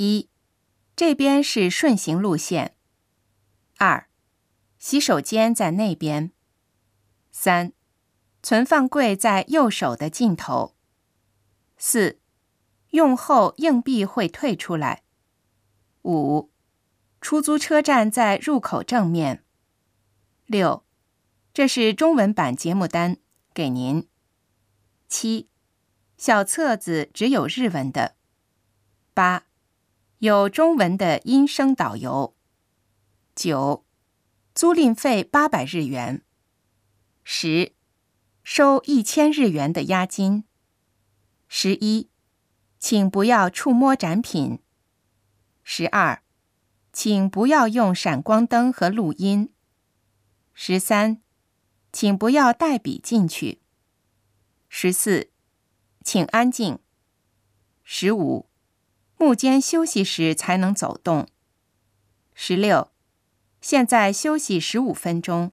一，这边是顺行路线。二，洗手间在那边。三，存放柜在右手的尽头。四，用后硬币会退出来。五，出租车站在入口正面。六，这是中文版节目单，给您。七，小册子只有日文的。八，有中文的音声导游。九，租赁费八百日元。十，收一千日元的押金。十一，请不要触摸展品。十二，请不要用闪光灯和录音。十三，请不要带笔进去。十四，请安静。十五，木间休息时才能走动。十六，现在休息十五分钟。